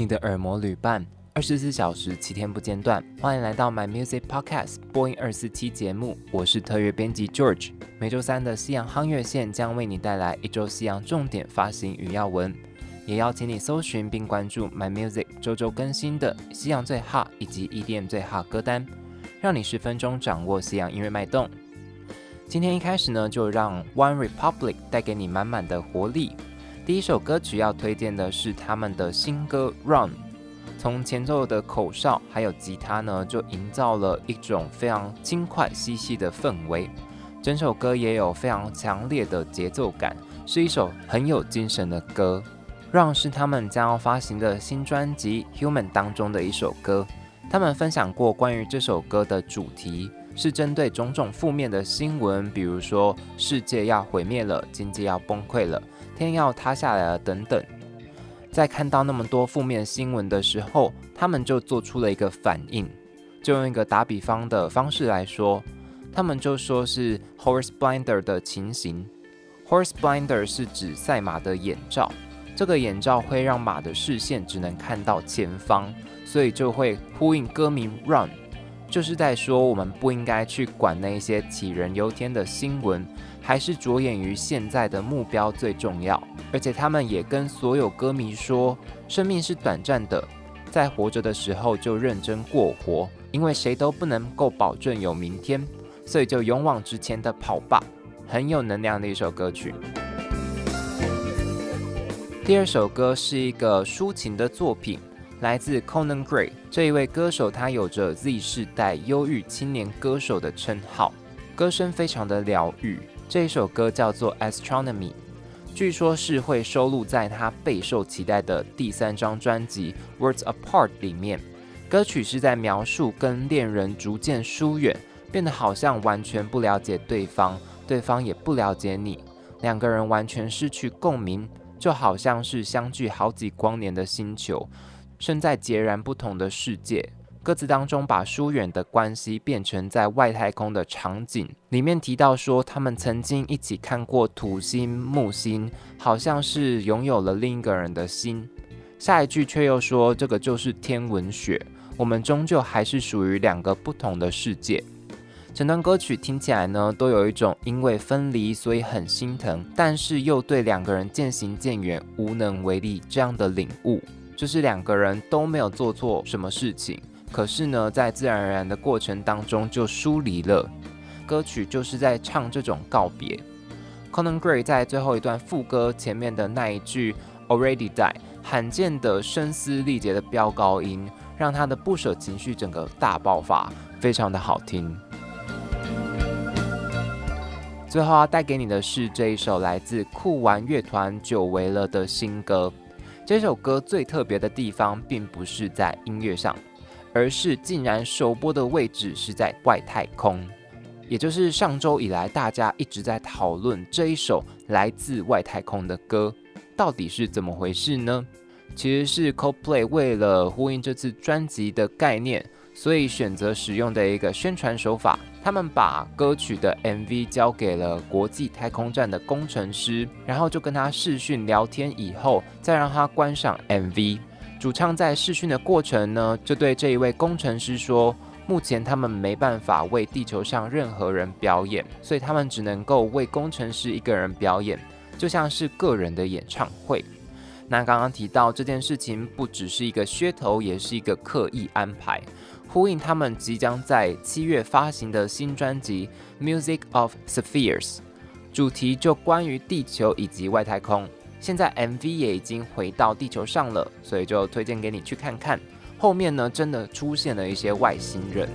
你的耳膜旅伴，二十四小时七天不间断。欢迎来到 My Music Podcast 播音二四七节目，我是特约编辑 George。每周三的西洋夯乐线将为你带来一周西洋重点发行与要闻，也邀请你搜寻并关注 My Music 周周更新的西洋最 hot 以及 EDM 最 hot 歌单，让你十分钟掌握西洋音乐脉动。今天一开始呢，就让 One Republic 带给你满满的活力。第一首歌曲要推荐的是他们的新歌《Run》，从前奏的口哨还有吉他呢，就营造了一种非常轻快嬉戏的氛围。整首歌也有非常强烈的节奏感，是一首很有精神的歌。《Run》是他们将要发行的新专辑《Human》当中的一首歌。他们分享过关于这首歌的主题，是针对种种负面的新闻，比如说世界要毁灭了，经济要崩溃了。天要塌下来了，等等。在看到那么多负面新闻的时候，他们就做出了一个反应。就用一个打比方的方式来说，他们就说是 horse blinder 的情形。horse blinder 是指赛马的眼罩，这个眼罩会让马的视线只能看到前方，所以就会呼应歌名 Run，就是在说我们不应该去管那些杞人忧天的新闻。还是着眼于现在的目标最重要，而且他们也跟所有歌迷说，生命是短暂的，在活着的时候就认真过活，因为谁都不能够保证有明天，所以就勇往直前的跑吧，很有能量的一首歌曲。第二首歌是一个抒情的作品，来自 Conan Gray 这一位歌手，他有着 Z 世代忧郁青年歌手的称号，歌声非常的疗愈。这一首歌叫做《Astronomy》，据说是会收录在他备受期待的第三张专辑《Worlds Apart》里面。歌曲是在描述跟恋人逐渐疏远，变得好像完全不了解对方，对方也不了解你，两个人完全失去共鸣，就好像是相距好几光年的星球，身在截然不同的世界。歌词当中把疏远的关系变成在外太空的场景，里面提到说他们曾经一起看过土星、木星，好像是拥有了另一个人的心。下一句却又说这个就是天文学，我们终究还是属于两个不同的世界。整段歌曲听起来呢，都有一种因为分离所以很心疼，但是又对两个人渐行渐远无能为力这样的领悟，就是两个人都没有做错什么事情。可是呢，在自然而然的过程当中就疏离了。歌曲就是在唱这种告别。Conan Gray 在最后一段副歌前面的那一句 Already die，罕见的声嘶力竭的飙高音，让他的不舍情绪整个大爆发，非常的好听。最后要带给你的是这一首来自酷玩乐团久违了的新歌。这首歌最特别的地方，并不是在音乐上。而是竟然首播的位置是在外太空，也就是上周以来大家一直在讨论这一首来自外太空的歌到底是怎么回事呢？其实是 Coldplay 为了呼应这次专辑的概念，所以选择使用的一个宣传手法。他们把歌曲的 MV 交给了国际太空站的工程师，然后就跟他视讯聊天，以后再让他观赏 MV。主唱在视讯的过程呢，就对这一位工程师说，目前他们没办法为地球上任何人表演，所以他们只能够为工程师一个人表演，就像是个人的演唱会。那刚刚提到这件事情，不只是一个噱头，也是一个刻意安排，呼应他们即将在七月发行的新专辑《Music of Spheres》，主题就关于地球以及外太空。现在 MV 也已经回到地球上了，所以就推荐给你去看看。后面呢，真的出现了一些外星人。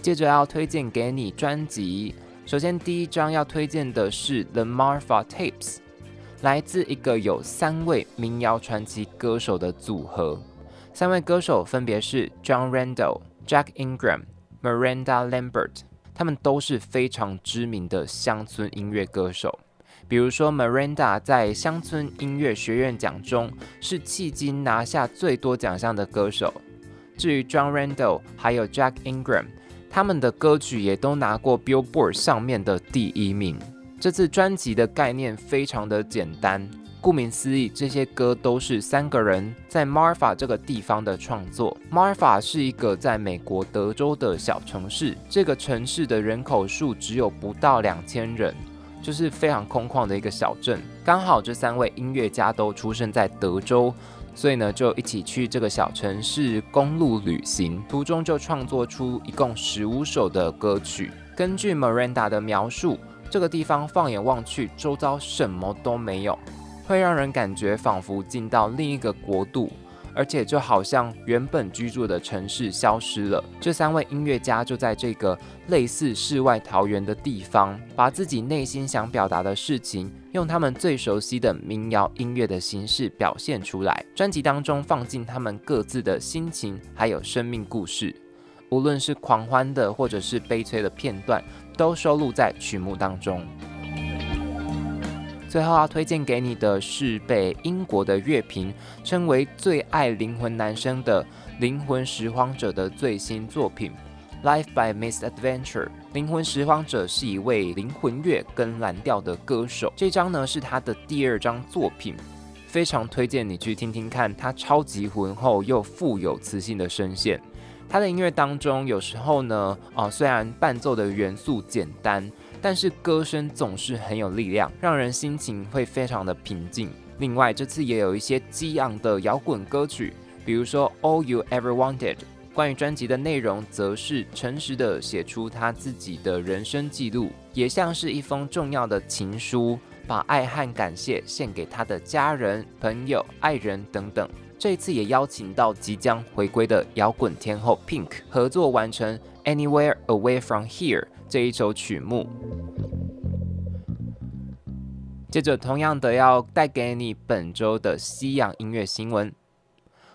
接着要推荐给你专辑，首先第一张要推荐的是 The Marfa Tapes，来自一个有三位民谣传奇歌手的组合。三位歌手分别是 John Randall、Jack Ingram、Miranda Lambert。他们都是非常知名的乡村音乐歌手，比如说 Miranda 在乡村音乐学院奖中是迄今拿下最多奖项的歌手。至于 John Randall 还有 Jack Ingram，他们的歌曲也都拿过 Billboard 上面的第一名。这次专辑的概念非常的简单，顾名思义，这些歌都是三个人在 Marfa 这个地方的创作。Marfa 是一个在美国德州的小城市，这个城市的人口数只有不到两千人，就是非常空旷的一个小镇。刚好这三位音乐家都出生在德州，所以呢就一起去这个小城市公路旅行，途中就创作出一共十五首的歌曲。根据 Miranda 的描述，这个地方放眼望去，周遭什么都没有。会让人感觉仿佛进到另一个国度，而且就好像原本居住的城市消失了。这三位音乐家就在这个类似世外桃源的地方，把自己内心想表达的事情，用他们最熟悉的民谣音乐的形式表现出来。专辑当中放进他们各自的心情，还有生命故事，无论是狂欢的或者是悲催的片段，都收录在曲目当中。最后要推荐给你的是被英国的乐评称为最爱灵魂男声的灵魂拾荒者的最新作品《Life by Misadventure》。灵魂拾荒者是一位灵魂乐跟蓝调的歌手，这张呢是他的第二张作品，非常推荐你去听听看，他超级浑厚又富有磁性的声线。他的音乐当中有时候呢，啊、虽然伴奏的元素简单。但是歌声总是很有力量，让人心情会非常的平静。另外，这次也有一些激昂的摇滚歌曲，比如说《All You Ever Wanted》。关于专辑的内容，则是诚实的写出他自己的人生记录，也像是一封重要的情书，把爱和感谢献给他的家人、朋友、爱人等等。这一次也邀请到即将回归的摇滚天后 Pink 合作完成《Anywhere Away From Here》。这一首曲目，接着同样的要带给你本周的西洋音乐新闻。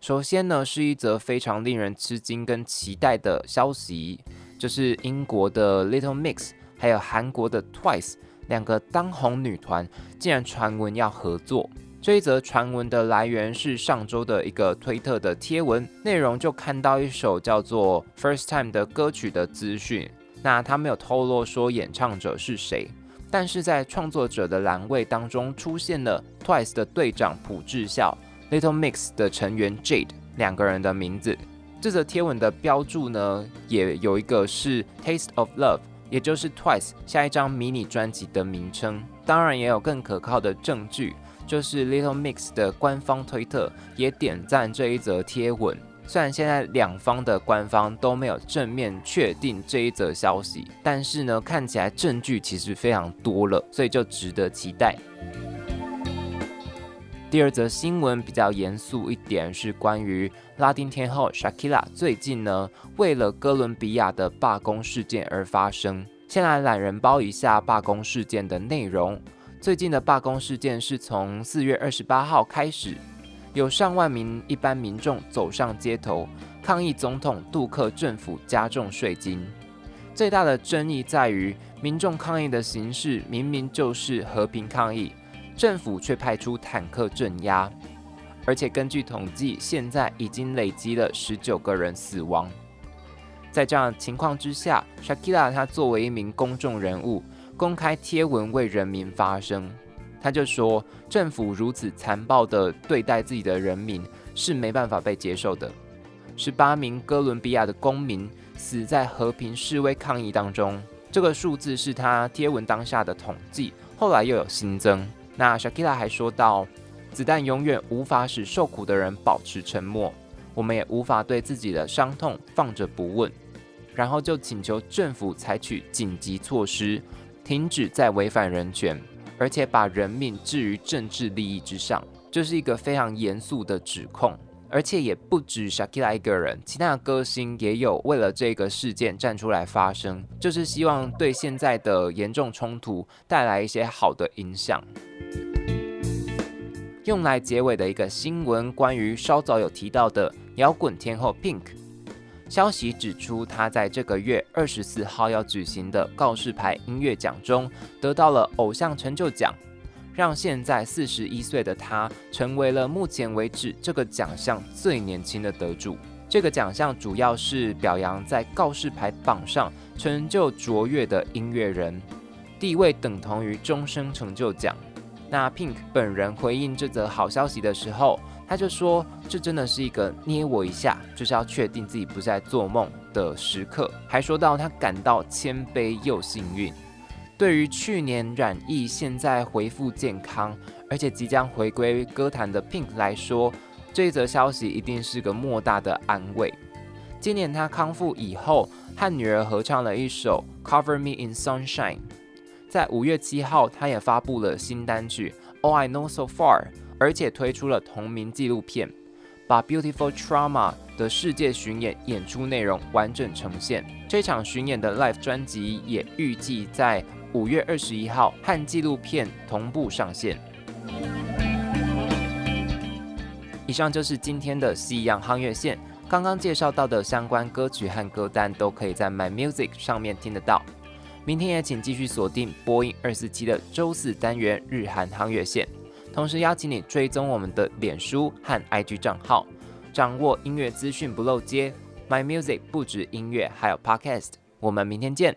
首先呢，是一则非常令人吃惊跟期待的消息，就是英国的 Little Mix 还有韩国的 Twice 两个当红女团竟然传闻要合作。这一则传闻的来源是上周的一个推特的贴文，内容就看到一首叫做 First Time 的歌曲的资讯。那他没有透露说演唱者是谁，但是在创作者的栏位当中出现了 Twice 的队长朴智孝、Little Mix 的成员 Jade 两个人的名字。这则贴文的标注呢，也有一个是 Taste of Love，也就是 Twice 下一张迷你专辑的名称。当然，也有更可靠的证据，就是 Little Mix 的官方推特也点赞这一则贴文。虽然现在两方的官方都没有正面确定这一则消息，但是呢，看起来证据其实非常多了，所以就值得期待。第二则新闻比较严肃一点，是关于拉丁天后 Shakira 最近呢，为了哥伦比亚的罢工事件而发声。先来懒人包一下罢工事件的内容。最近的罢工事件是从四月二十八号开始。有上万名一般民众走上街头抗议总统杜克政府加重税金。最大的争议在于，民众抗议的形式明明就是和平抗议，政府却派出坦克镇压。而且根据统计，现在已经累积了十九个人死亡。在这样的情况之下，Shakira 她作为一名公众人物，公开贴文为人民发声。他就说，政府如此残暴地对待自己的人民是没办法被接受的。十八名哥伦比亚的公民死在和平示威抗议当中，这个数字是他贴文当下的统计，后来又有新增。那 Shakira 还说到，子弹永远无法使受苦的人保持沉默，我们也无法对自己的伤痛放着不问。然后就请求政府采取紧急措施，停止再违反人权。而且把人命置于政治利益之上，这、是一个非常严肃的指控。而且也不止 Shakira 一个人，其他的歌星也有为了这个事件站出来发声，就是希望对现在的严重冲突带来一些好的影响。用来结尾的一个新闻，关于稍早有提到的摇滚天后 Pink。消息指出，他在这个月二十四号要举行的告示牌音乐奖中得到了偶像成就奖，让现在四十一岁的他成为了目前为止这个奖项最年轻的得主。这个奖项主要是表扬在告示牌榜上成就卓越的音乐人，地位等同于终身成就奖。那 Pink 本人回应这则好消息的时候，他就说：“这真的是一个捏我一下，就是要确定自己不是在做梦的时刻。”还说到他感到谦卑又幸运。对于去年染疫，现在恢复健康，而且即将回归歌坛的 Pink 来说，这一则消息一定是个莫大的安慰。今年他康复以后，和女儿合唱了一首《Cover Me in Sunshine》。在五月七号，他也发布了新单曲《All I Know So Far》，而且推出了同名纪录片，把《Beautiful Trauma》的世界巡演演出内容完整呈现。这场巡演的 Live 专辑也预计在五月二十一号和纪录片同步上线。以上就是今天的西洋夯月线，刚刚介绍到的相关歌曲和歌单都可以在 My Music 上面听得到。明天也请继续锁定播音二四七的周四单元日韩夯月线，同时邀请你追踪我们的脸书和 IG 账号，掌握音乐资讯不漏接。My Music 不止音乐，还有 Podcast。我们明天见。